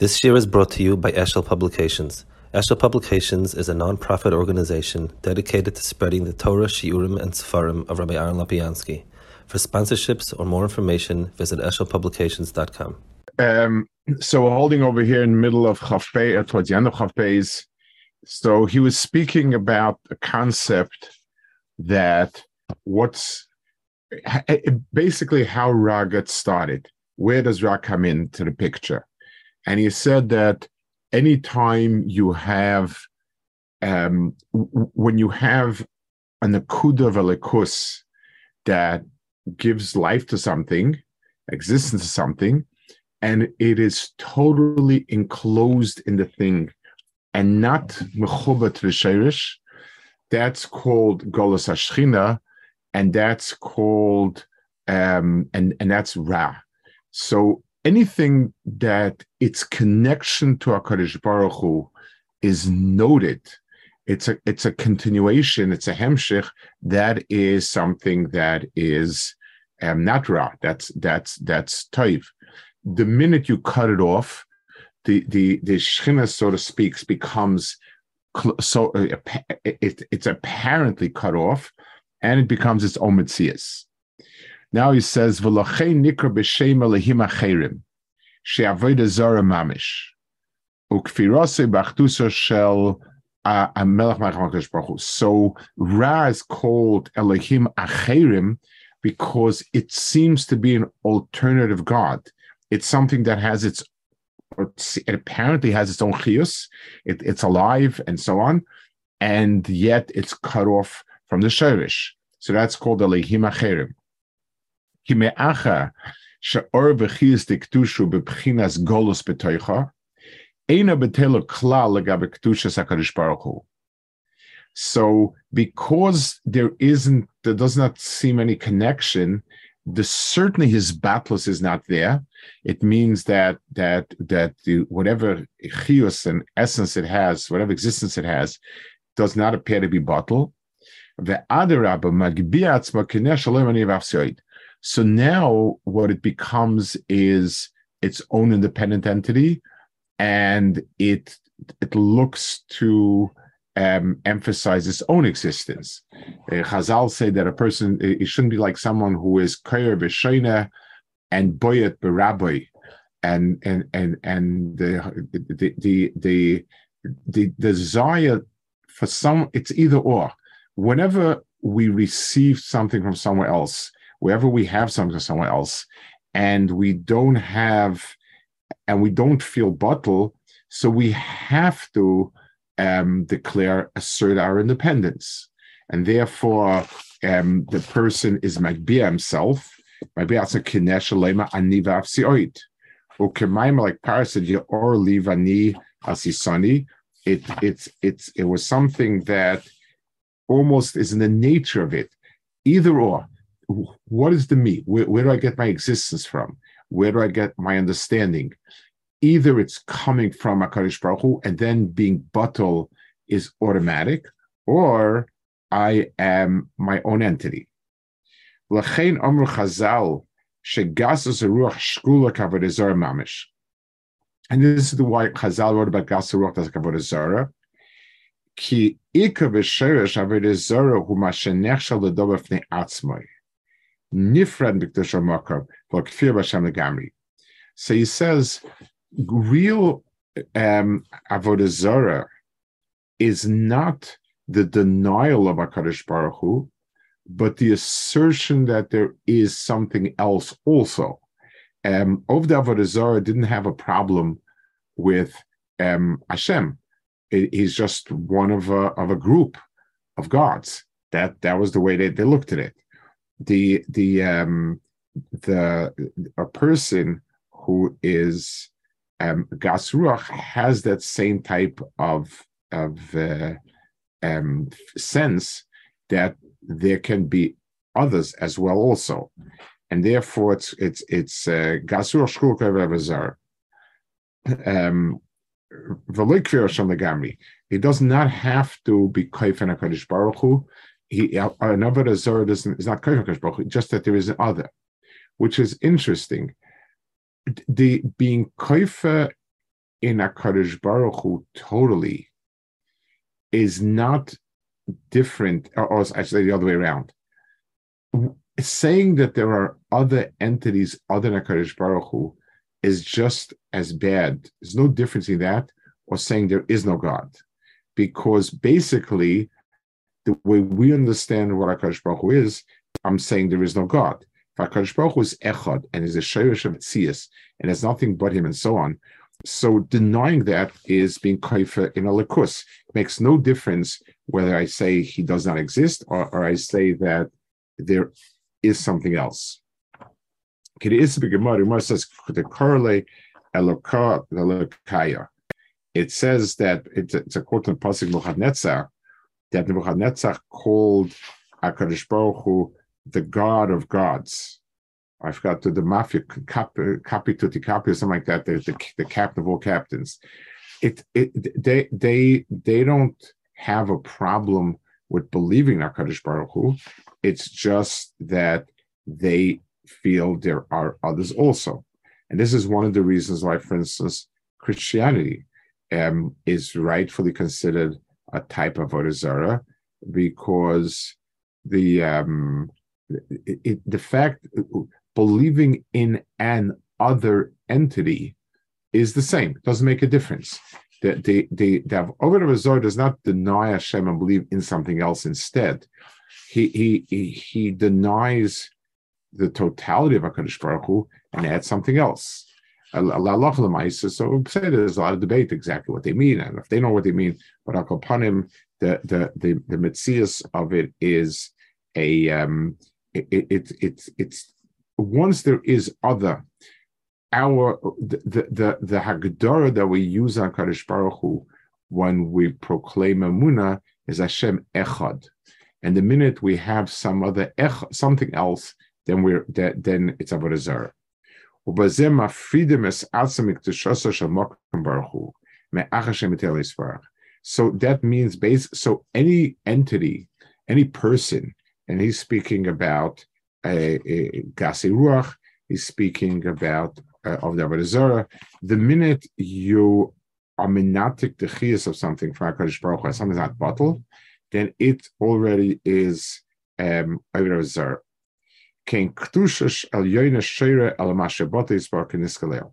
This year is brought to you by Eshel Publications. Eshel Publications is a non-profit organization dedicated to spreading the Torah, Shiurim, and Sefarim of Rabbi Aaron Lapiansky. For sponsorships or more information, visit eshelpublications.com. Um, so we're holding over here in the middle of Chafpei, uh, towards the end of Chafpei's. So he was speaking about a concept that what's basically how Ra got started. Where does Ra come into the picture? And he said that anytime you have, um, w- when you have an akuda velikus that gives life to something, existence to something, and it is totally enclosed in the thing and not mechuba to the shirish, that's called golas ashchina, and that's called um, and and that's ra. So anything that its connection to Hakadosh Baruch Hu is noted, it's a it's a continuation, it's a hemshich. That is something that is um, not ra. That's that's that's toiv. The minute you cut it off, the the the shchina, so to speak, becomes so uh, it, it's apparently cut off, and it becomes its own mitzias. Now he says, "V'lochein nikra b'shem elehim acherim, she'avoda zara mamish, ukfirase b'achtusa shel amelech ma'achmakadosh baruch So Ra is called Elohim acherim because it seems to be an alternative God. It's something that has its, it apparently has its own chiyus. It, it's alive and so on, and yet it's cut off from the shirish. So that's called Elohim acherim. כי מאחר שאור וחיס דקדושו בבחינס גולוס בתויכה, אינו בטלו כלל לגבי קדושס הקדוש ברוך הוא. So because there isn't, there does not seem any connection, the certainly his battles is not there. It means that that that the, whatever chios and essence it has, whatever existence it has, does not appear to be bottled. The other so now what it becomes is its own independent entity, and it it looks to um, emphasize its own existence. Uh, Chazal say that a person it shouldn't be like someone who is kayer b'shoina and boyet b'rabbi, and and and and the the the, the desire for some it's either or. Whenever we receive something from somewhere else, wherever we have something somewhere else, and we don't have, and we don't feel bottle, so we have to um, declare, assert our independence, and therefore um, the person is Magbia himself. Like parasid or livani asisani. It it's it's it was something that almost is in the nature of it, either or what is the me? Where, where do I get my existence from? Where do I get my understanding? Either it's coming from Akarish Baruch Hu, and then being bottle is automatic, or I am my own entity. L'chein Chazal ruach shkula mamish. And this is why Chazal wrote about gas ruach kavod. Ki hu ma shenechshal l'dover fnei atzmai. Nifred Mikdash Makar, like Fear Hashem Gamri. So he says, real um, Avodah Zarah is not the denial of HaKadosh Baruch Hu, but the assertion that there is something else also. Um, Ovda Avodah Zarah didn't have a problem with um, Hashem. It, he's just one of a, of a group of gods. That that was the way they, they looked at it the the um the a person who is um gasruach has that same type of of uh, um sense that there can be others as well also. And therefore it's it's it's uh, gasruach shkulka um he does not have to be kaifan HaKadosh Baruch Hu he uh, another Azor doesn't is not Baruch just that there is an other, which is interesting. The being koifa in Hakadosh Baruch Hu totally is not different, or, or actually the other way around. Saying that there are other entities other than Hakadosh Baruch Hu is just as bad. There's no difference in that, or saying there is no God, because basically, the way we understand what Hakadosh Baruch Hu is, I'm saying there is no God. If Hakadosh Baruch Hu is echad and is a shayrish of tzias and has nothing but him and so on, so denying that is being kaifa in a lakus. Makes no difference whether I say he does not exist or, or I say that there is something else. It says that it's, a quote in Pasuk Nebuchadnezzar that Nebuchadnezzar called Hakadosh Baruch Hu the God of gods. I forgot to the mafia to the copy or something like that. The, the, the captain of all captains. It it they they they don't have a problem with believing Hakadosh Baruch Hu. It's just that they feel there are others also, and this is one of the reasons why, for instance, Christianity um, is rightfully considered a type of Avodah because the um, it, it, the fact believing in an other entity is the same. It doesn't make a difference. The the the, the does not deny Hashem and believe in something else instead. He he he, he denies the totality of Hakadosh Baruch Hu and adds something else. So say there's a lot of debate exactly what they mean, and if they know what they mean, but him, the the the the mitzias of it is a um, it, it, it, it's once there is other, our the the the hagdara that we use on Kadosh Baruch Hu when we proclaim Amuna is Hashem Echad, and the minute we have some other ech, something else, then we're then it's Avodah Zarah. So that means base. So any entity, any person and he's speaking about a, a gasi ruach. He's speaking about uh, of the Avodah The minute you are minatic the chiyas of something from Hakadosh Baruch Hu, something's not bottled, then it already is um Avodah. Kein ktushash al yoyne sheire al mashabot is bar keniskaleo.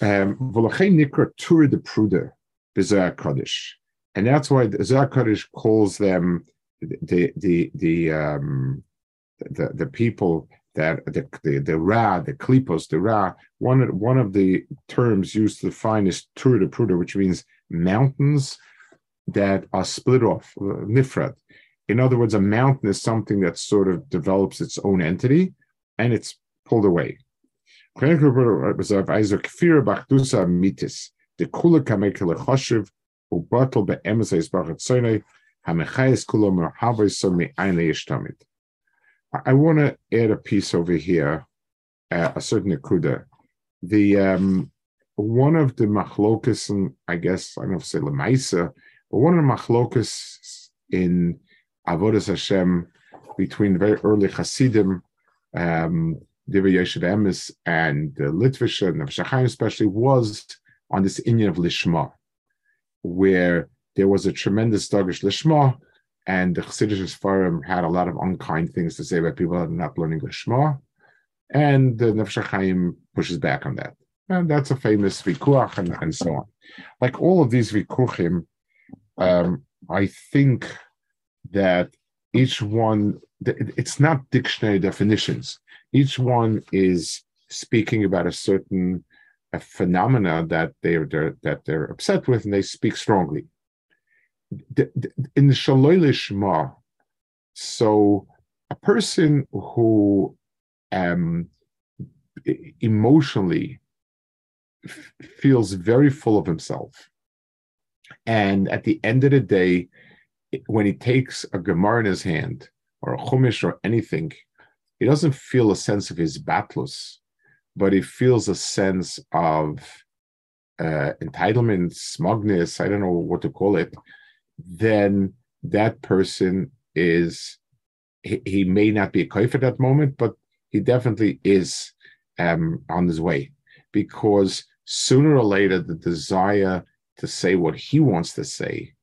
Um, V'lachein nikra tura de pruder b'zayah kodesh, and that's why the Zohar Kodesh calls them the the the um, the, the people that the the, the ra the klipos the ra one of one of the terms used to define is tur de pruder, which means mountains that are split off uh, nifrat. In other words, a mountain is something that sort of develops its own entity, and it's pulled away. I want to add a piece over here, uh, a certain akuda. The um, one of the machlokas, and I guess I don't know if say lemaisa, but one of the machlokas in avodas Hashem between very early Hasidim, um, Divrei Yeshiv Emes and uh, Litvisha Nefesh especially was on this Indian of Lishma, where there was a tremendous Dagish Lishma, and the Chassidish Forum had a lot of unkind things to say about people that are not learning Lishma, and the Chaim pushes back on that. And that's a famous vikuach and, and so on. Like all of these vikuchim, um, I think that each one, it's not dictionary definitions. Each one is speaking about a certain a phenomena that they're, they're, that they're upset with, and they speak strongly in the Lishma, so a person who um, emotionally feels very full of himself, and at the end of the day, when he takes a Gemara in his hand or a Chumash or anything, he doesn't feel a sense of his batlus, but he feels a sense of uh, entitlement, smugness, I don't know what to call it, then that person is he, he may not be a kaif at that moment, but he definitely is um, on his way. Because sooner or later, the desire to say what he wants to say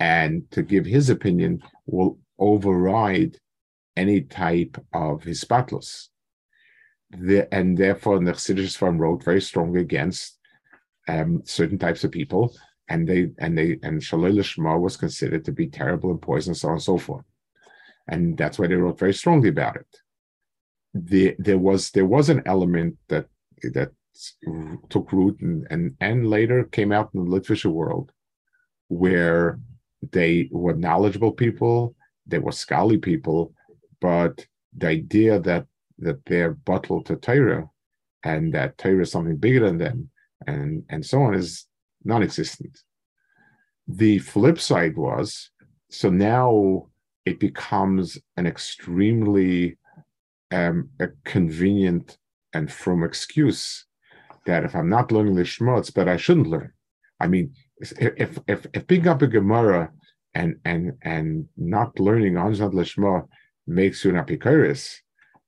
and to give his opinion will override any type of hispatlos. The, and therefore, the Chassidish Farm wrote very strongly against um, certain types of people, and they and they and Lishma was considered to be terrible and poisonous, so on and so forth. And that's why they wrote very strongly about it. The, there was there was an element that that took root and, and and later came out in the literature world where they were knowledgeable people, they were scholarly people, but the idea that that they're bottled to Torah and that Torah is something bigger than them and and so on is non-existent. The flip side was so now it becomes an extremely um, a convenient and from excuse that if I'm not learning the Shema, it's better I shouldn't learn. I mean, if if if picking up a Gemara and and and not learning Anjad Lishma makes you an apikoris,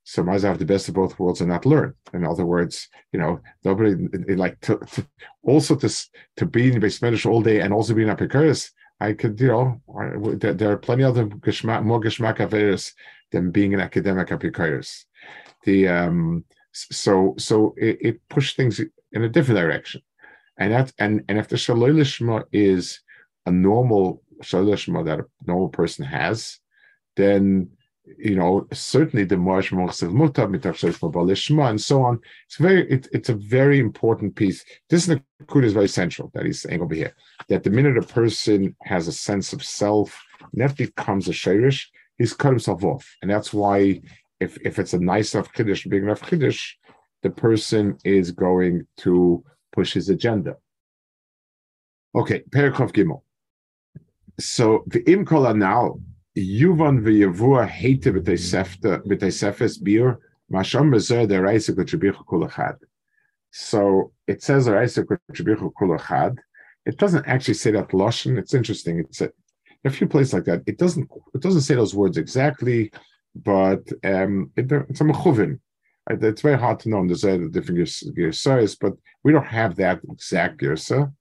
so might have the best of both worlds and not learn. In other words, you know, nobody like to, to also to to be in Beis all day and also be an apikoris. I could, you know, there, there are plenty of them more geshmak averis than being an academic apikoris. The um, so so it, it pushed things in a different direction and that and and if the shaloi lishma is a normal shaloi lishma that a normal person has, then you know certainly the marsh and so on. It's very it, it's a very important piece. This Nakud is very central that he's saying over here that the minute a person has a sense of self, and that becomes a shirish, he's cut himself off, and that's why if if it's a nice enough kiddush, big enough kiddush, the person is going to push his agenda. Okay, Perikhov Gimel. So v'im kol now yuvan v'yavua hate b'teisefes bir masham bezer deraisa k'trebichu kulachad. So it says deraisa k'trebichu kulachad. It doesn't actually say that lashon. It's interesting. It's a, a few places like that. It doesn't. It doesn't say those words exactly, but um, it, it's a mechuvin. It's very hard to know in the different gersas, but we don't have that exact gersa.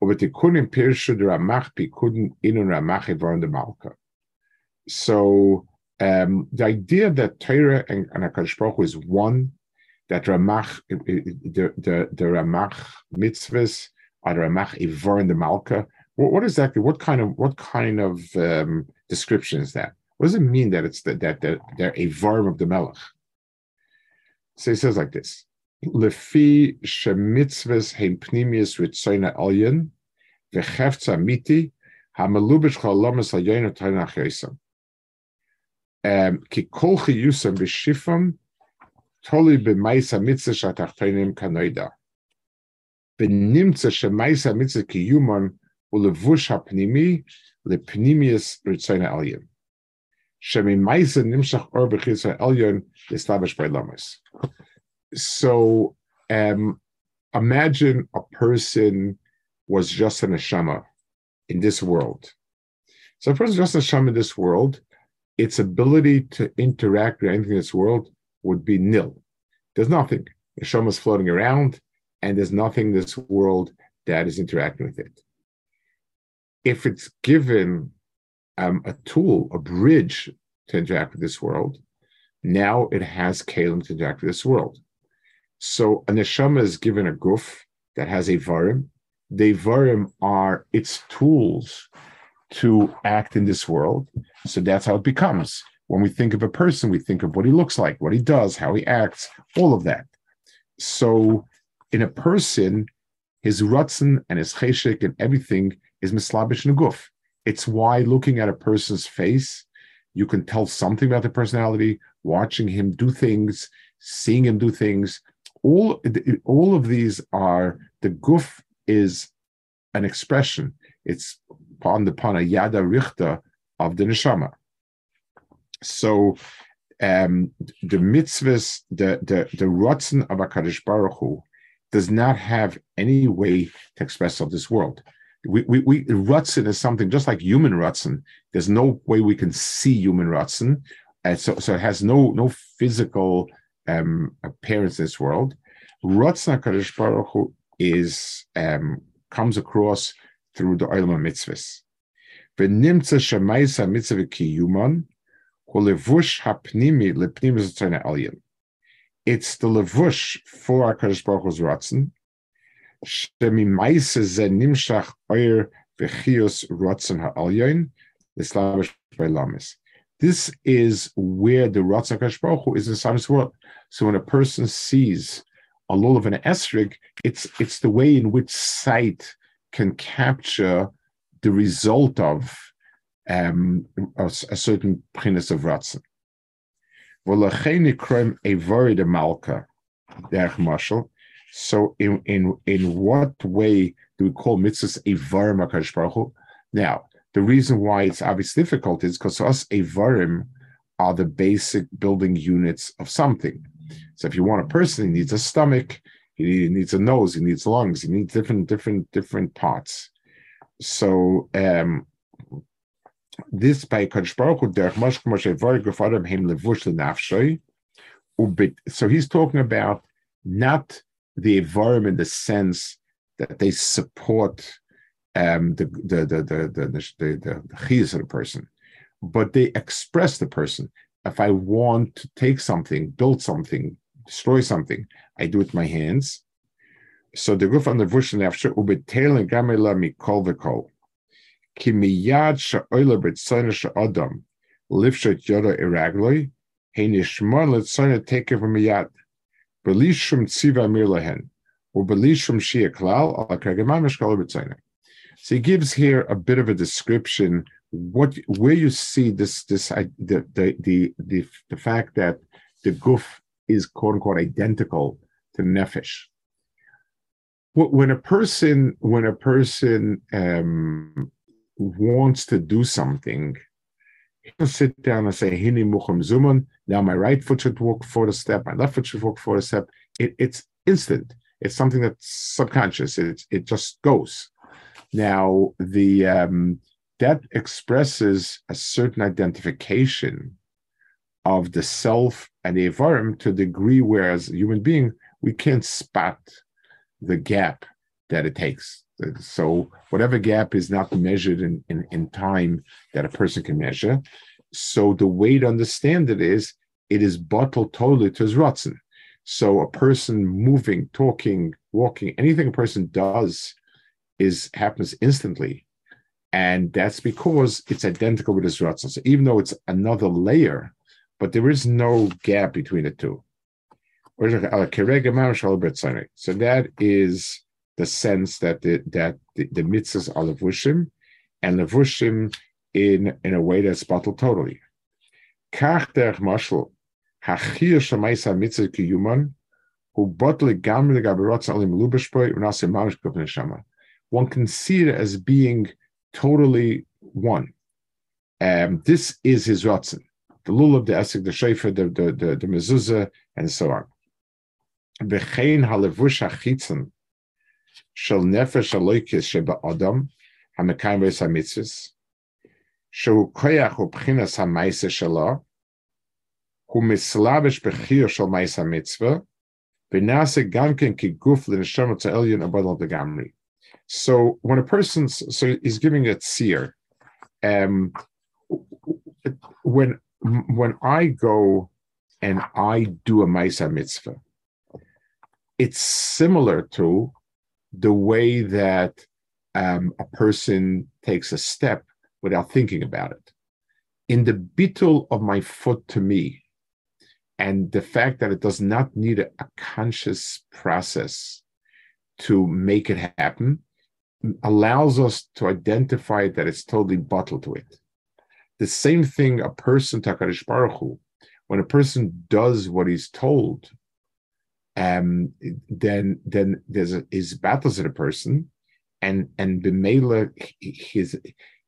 But the kunim pirshu the ramach pikudin inun ramach evaron the malka. So um, the idea that Torah and, and Hakadosh Baruch is one, that ramach the the the ramach mitzvahs are the ramach evaron the malka. What, what exactly? What kind of what kind of um, description is that? What does it mean that it's that that they're, they're a varm of the melech? So he says like this: Lefi shemitzvahs heim pnimius ritzoyna elyon v'chefza miti hamalubish chalamas hayoyin otayin achayisam. Um, ki kol chiyusam b'shifam toli b'maisa mitzvah shatachtoinim kanoida. B'nimtza shemaisa mitzvah kiyuman ulevush hapnimi lepnimius ritzoyna elyon. So um, imagine a person was just an neshama in this world. So a person just a neshama in this world, its ability to interact with anything in this world would be nil. There's nothing. Neshama is floating around, and there's nothing in this world that is interacting with it. If it's given um, a tool, a bridge to interact with this world, now it has kalim to interact with this world. So a neshama is given a guf that has a varim. The varim are its tools to act in this world. So that's how it becomes. When we think of a person, we think of what he looks like, what he does, how he acts, all of that. So in a person, his rutzen and his cheshik and everything is mislabish guf. It's why looking at a person's face, you can tell something about the personality, watching him do things, seeing him do things, all all of these are the guf is an expression. It's upon the pana yada richta of the neshama. So um, the mitzvahs, the the the rotzen of Hakadosh Baruch Hu, does not have any way to express of this world. We we, we rotzen is something just like human rotzen. There's no way we can see human rotzen, and so so it has no no physical um, appearance in this world. Ratzna Kadosh Baruch Hu is um, comes across through the Olam mitzvahs. V'nimtza shemaisa mitzvah kiyuman, levush hapnimi lepnimis. It's the levush for HaKadosh Baruch Hu's ze nimshach oyer ha'alyon, l'slavish b'lamis. This is where the ratzon HaKadosh Baruch is in Psalm's world. So when a person sees a lull of an esrig, it's it's the way in which sight can capture the result of um, a, a certain prinis of ratzon. So in, in, in what way do we call mitzvahs Evarim HaKadosh Now, the reason why it's obviously difficult is because to us Evarim are the basic building units of something. So if you want a person, he needs a stomach, he needs a nose, he needs lungs, he needs different, different, different parts. So um, this by Kadosh Baruch Hu derech Moshe Moshe Vorguf Adam Him Levush Lenafshoy. So he's talking about not the environment the sense that they support um, the the the the the the, the, of the person, but they express the person. If I want to take something, build something, destroy something, I do it with my hands. So the guf on the bush and vush nefshe ubetel gamela mikol v'kol. Ki miyad sha'oila b'tzoyna sha'adam lifshet yoda iragloi hein yishmon l'tzoyna tekev miyad belishum tziva or belishum shia klal al. So he gives here a bit of a description what where you see this this the the the the, the fact that the guf is quote unquote identical to nefesh when a person when a person um, wants to do something, sit down and say, "Hini mucham zuman." Now my right foot should walk forward a step, my left foot should walk forward a step. It, it's instant. It's something that's subconscious. It it just goes. Now the um, that expresses a certain identification of the self and the environment to a degree where, as a human being, we can't spot the gap that it takes. So whatever gap is not measured in, in, in time that a person can measure. So the way to understand it is it is bottled totally to his rotzen. So a person moving, talking, walking, anything a person does is happens instantly. And that's because it's identical with his rotzen. So even though it's another layer, but there is no gap between the two. So that is the sense that the, that the, the mitzvahs are levushim and levushim in, in a way that's bottled totally. Kach mashal, hachir mitzvah kiyuman, gam alim unasim mamish. One can see it as being totally one. Um, this is his rotzen, the lulav, the esek, the shayfer, the, the, the, the mezuzah, and so on. V'chein halevush hachitzen, shel nefesh aloikis sheba adam hamekayim hamitzvus shehu koyach u'pchinas ha'maisa shelo hu mislavish shel ha'mitzvah v'nase gamken ki guf v'gamri. So when a person's, so he's giving a seer, um, when when I go and I do a Maisa mitzvah, it's similar to the way that um, a person takes a step without thinking about it. In the beetle of my foot to me, and the fact that it does not need a, a conscious process to make it happen allows us to identify that it's totally bottled to it. The same thing a person, Takarish Baruch Hu, when a person does what he's told, um, then then there's a, his battles at a person, and and B'meila his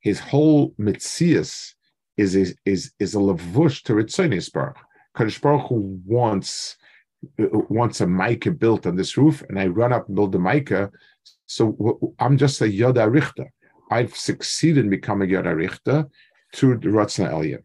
his whole mitzias is is is a lavush to Ritzonis Baruch. Kadosh Baruch Hu wants wants a mica built on this roof, and I run up and build the mica. So I'm just a Yoda Richter. I've succeeded in becoming Yoda Richter to the Ratzna Eliyah.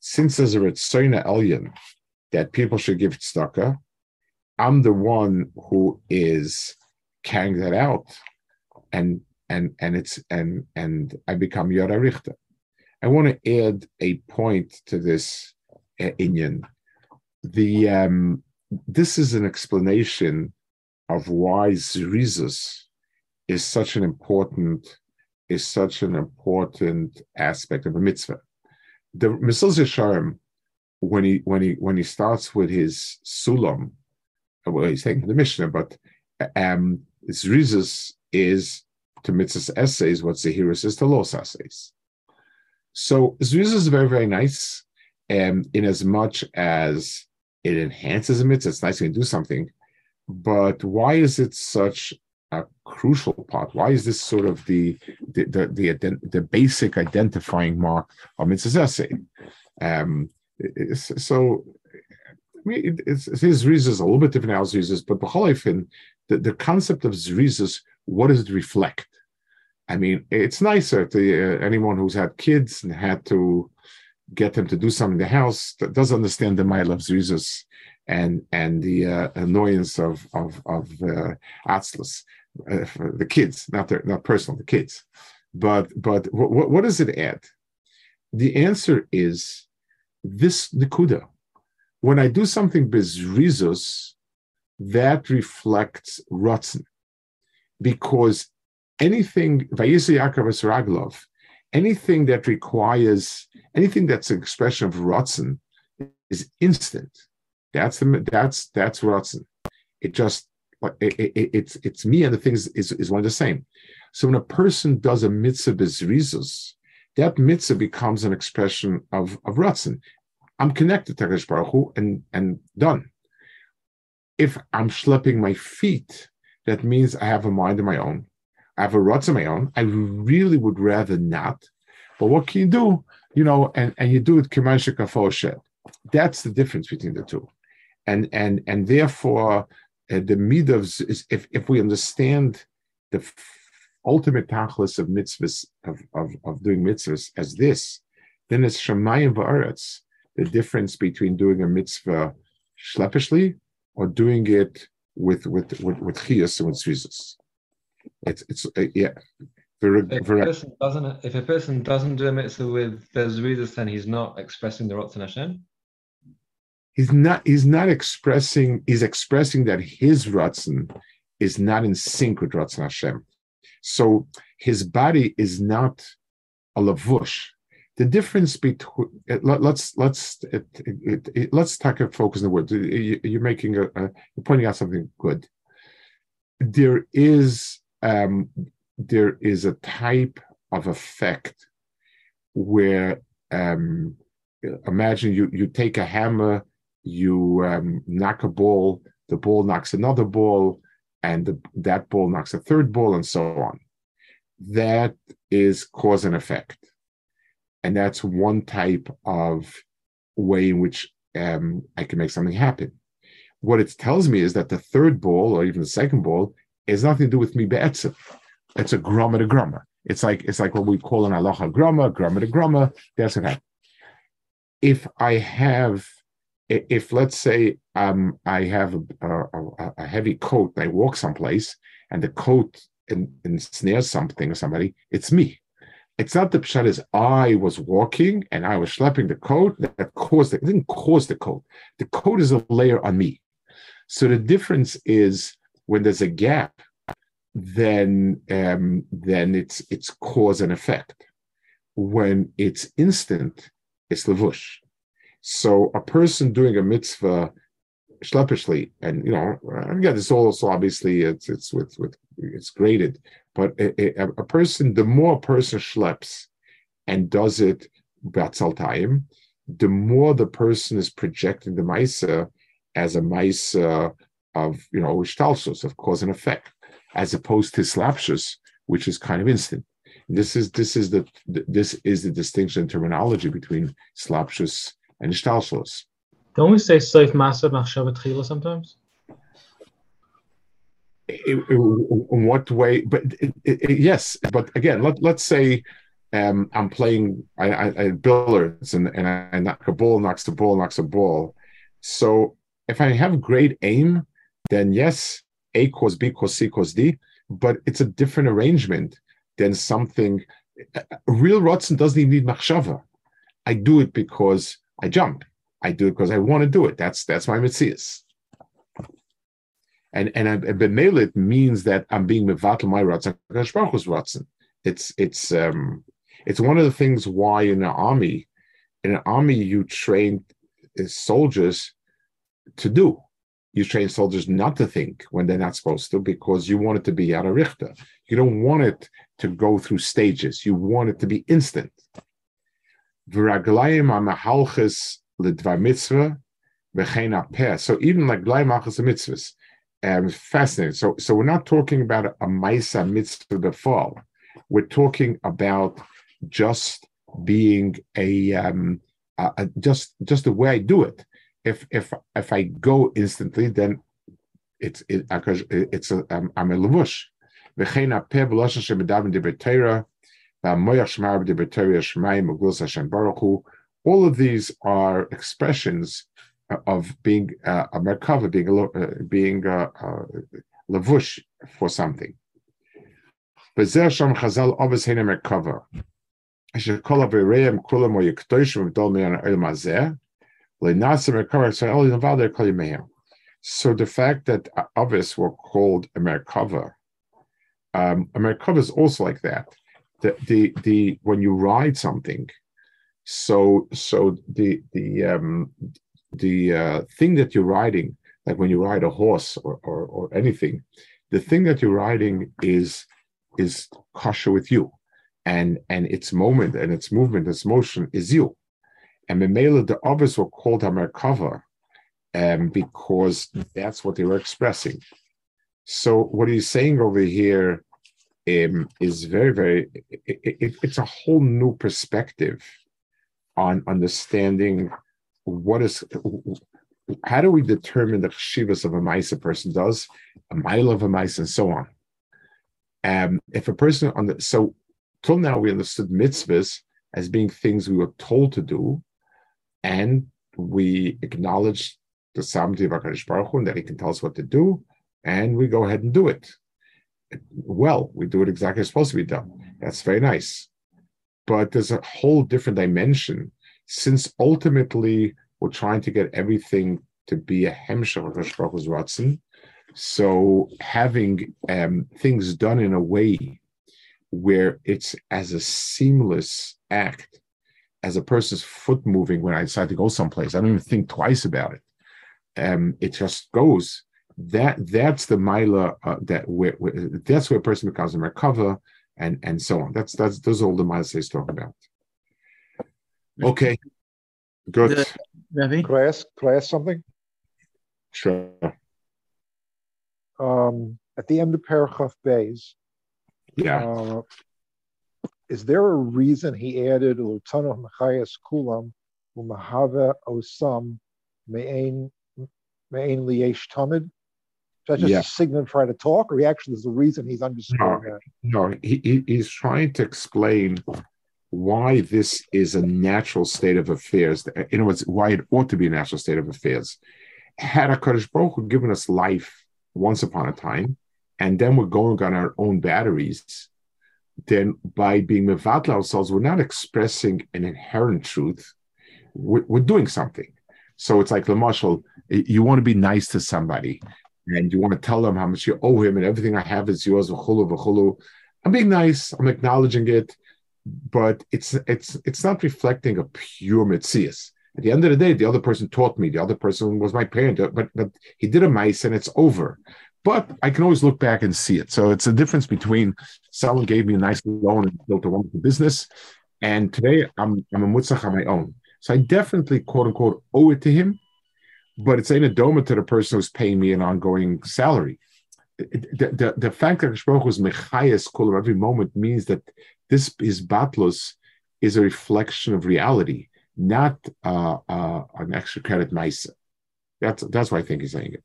since there's a ritzona elyon that people should give staka, I'm the one who is carrying that out, and and and it's and and I become Yara Richter. I want to add a point to this uh, Inyan. The um, this is an explanation of why Zrizus is such an important is such an important aspect of a mitzvah. The Mesilas Yesharim, when he when he when he starts with his sulam, well, he's taking the Mishnah, but um, Zrizus is to mitzvahs essays what Zahirus is to los essays. So Zrizus is very, very nice um, in as much as it enhances a mitzvah. It's nice to do something, but why is it such a crucial part? Why is this sort of the the the, the, the basic identifying mark of mitzvahs essay? Um, so I mean, it's, his Zrizus a little bit different how Zrizus, but B'cholifin, the, the concept of Zrizus, what does it reflect? I mean, it's nicer to uh, anyone who's had kids and had to get them to do something in the house that does understand the mile of Zrizus and and the uh, annoyance of of of uh, uh, the kids, not their, not personal, the kids. But but what, what does it add? The answer is this nikuda when I do something bezrizus, that reflects rotzen, because anything Raglov, anything that requires anything that's an expression of rotzen is instant. That's the that's that's rotzen. It just it, it, it's it's me and the things is, is one of the same. So when a person does a mitzvah bezrizus, that mitzvah becomes an expression of of rotzen. I'm connected to Hakadosh Baruch Hu and and done. If I'm schlepping my feet, that means I have a mind of my own. I have a rotz of my own. I really would rather not. But what can you do? You know, and, and you do it kafoshet. That's the difference between the two. And and and therefore uh, the mid is if, if we understand the ultimate tachlis of mitzvahs of, of, of doing mitzvahs as this, then it's shemayim va'aretz the difference between doing a mitzvah schleppishly or doing it with with with, with chias and with zrizas. It's it's uh, yeah. Very, if, very, a person doesn't, if a person doesn't do a mitzvah with bezrizas, then he's not expressing the Ratzon Hashem. He's not. He's not expressing. He's expressing that his Ratzon is not in sync with Ratzon Hashem. So his body is not a lavush the difference between let, us let's it, it, it, let's take a focus on the word. You're making a, a, you're pointing out something good. There is um, there is a type of effect where um, imagine you you take a hammer, you um, knock a ball, the ball knocks another ball, and the, that ball knocks a third ball, and so on. That is cause and effect and that's one type of way in which um, I can make something happen. What it tells me is that the third ball, or even the second ball, has nothing to do with me be'etzim. It's a grama to grama. It's like it's like what we call an aloha grama, grama to grama. That's what happens. If I have, if let's say um, I have a, a, a heavy coat, I walk someplace, and the coat ensnares something or somebody, it's me. It's not the pshat is I was walking and I was schlepping the coat that caused it. It didn't cause the coat. The coat is a layer on me. So the difference is when there's a gap, then um, then it's it's cause and effect. When it's instant, it's levush. So a person doing a mitzvah schleppishly, and you know, again, it's also obviously it's it's with with it's graded, but a, a, a, person, the more a person schleps and does it time, the more the person is projecting the Maisa as a Maisa of, you know, Ishtalsus, of cause and effect. as opposed to slapshus, which is kind of instant. This is this is the this is the distinction in terminology between slapshus and shtalshus. Don't we say safe masa machshav sometimes? In what way? But it, it, yes, but again, let let's say um, I'm playing I, I, I billiards and and I knock a ball, knocks the ball, knocks a ball. So if I have great aim, then yes, A cause B cause C cause D, but it's a different arrangement than something. Real Rotzen doesn't even need machshava. I do it because I jump. I do it because I want to do it. That's that's my mitzvahs. And and b'meila it means that I'm being mevatel my ratzon. It's it's um it's one of the things why in an army, in an army you train soldiers to do. You train soldiers not to think when they're not supposed to because you want it to be of richter. You don't want it to go through stages. You want it to be instant. Mitzvah So even like glayim mitzvahs, um, fascinating. So, so we're not talking about a maisa mitzvah befall. We're talking about just being a, um, a, a, just just the way I do it. If if if I go instantly, then it's it, it's a I'm, I'm a levush. All of these are expressions of being uh, a merkava, being a, uh, being a, a levush for something. So the fact that Avis were called a Merkava, um, a Merkava is also like that. The, the the when you ride something, so so the the um, the uh, thing that you're riding, like when you ride a horse or, or, or anything, the thing that you're riding is is kosher with you and and its moment and its movement, its motion is you. And Memela, the others were called Hamerkava um, because that's what they were expressing. So what he's saying over here um, is very, very, it, it, it's a whole new perspective on understanding what is, how do we determine the chshivas of a mice a person does, a mile of a mice, and so on. Um, if a person on the, so till now we understood mitzvahs as being things we were told to do, and we acknowledge the sovereignty of HaKadosh Baruch Hu, and that He can tell us what to do, and we go ahead and do it. Well, we do it exactly as supposed to be done. That's very nice. But there's a whole different dimension, since ultimately we're trying to get everything to be a hemshah of HaKadosh Baruch Ratzin. So having um, things done in a way where it's as a seamless act as a person's foot moving when I decide to go someplace. I don't even think twice about it. Um, it just goes. That that's the mila uh, that where, where, that's where a person becomes a merkava and and so on. That's that's those are all the milas he's talking about. Okay, good. Ravi, could I ask? Could I ask something? Sure. Um, at the end of Parachaf Bays, yeah. Uh, is there a reason he added Lutano Machayas Kulam Umahava Osam Me'ain Me'ain Liesh Tamid? That's just yeah. a signal trying to talk, or he actually there's a reason he's underscoring no, that? No, he, he's trying to explain why this is a natural state of affairs. In other words, why it ought to be a natural state of affairs. Had a Kaddish Baruch given us life once upon a time, and then we're going on our own batteries, then by being mevatla ourselves, we're not expressing an inherent truth. We're, we're doing something. So it's like the marshal, you want to be nice to somebody and you want to tell him how much you owe him and everything I have is yours. V'chulu, v'chulu. I'm being nice. I'm acknowledging it, but it's it's it's not reflecting a pure mitzias. At the end of the day, the other person taught me. The other person was my parent, uh, but but he did a mice and it's over but I can always look back and see it. So it's a difference between someone gave me a nice loan and built a wonderful business, and today I'm I'm a mutzach on my own. So I definitely quote unquote owe it to him, but it's ain't a doma to the person who's paying me an ongoing salary. the, the, the fact that Baruch is mechayes kol every moment means that this is batlus is a reflection of reality, not uh, uh, an extra credit nice. That's that's why I think he's saying it.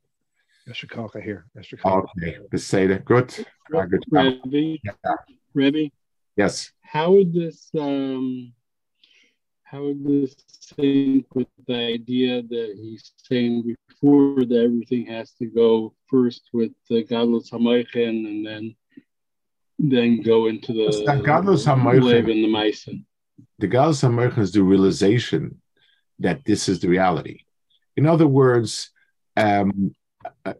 Mr. Kalka here. Mr. Kalka. Okay, Beseda. Good. Good Rebbe, yeah. Rebbe. Yes. How would this um, how would this sync with the idea that he's saying before that everything has to go first with the Gadlus Hamaychen and then then go into the Gadlus Hamaychen and the Maisen? The Gadlus Hamaychen is the realization that this is the reality. In other words, um, a,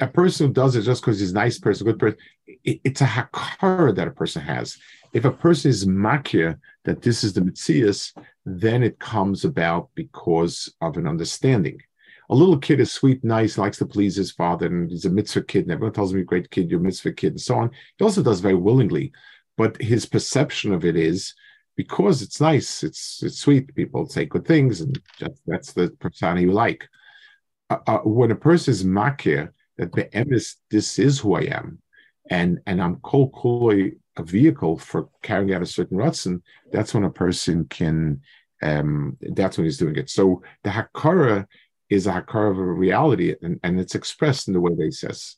a, person who does it just because he's a nice person, good person, it, it's a hakara that a person has. If a person is makir that this is the mitzias, then it comes about because of an understanding. A little kid is sweet, nice, likes to please his father, and he's a mitzvah kid, and everyone tells him, great kid, you're a mitzvah kid, and so on. He also does very willingly. But his perception of it is because it's nice, it's it's sweet, people say good things, and that's the persona you like uh, uh, when a person is makir that be'emes, this is who I am, and and I'm kol koi a vehicle for carrying out a certain ratzon, that's when a person can, um, that's when he's doing it. So the hakara is a hakara of a reality, and, and it's expressed in the way that he says.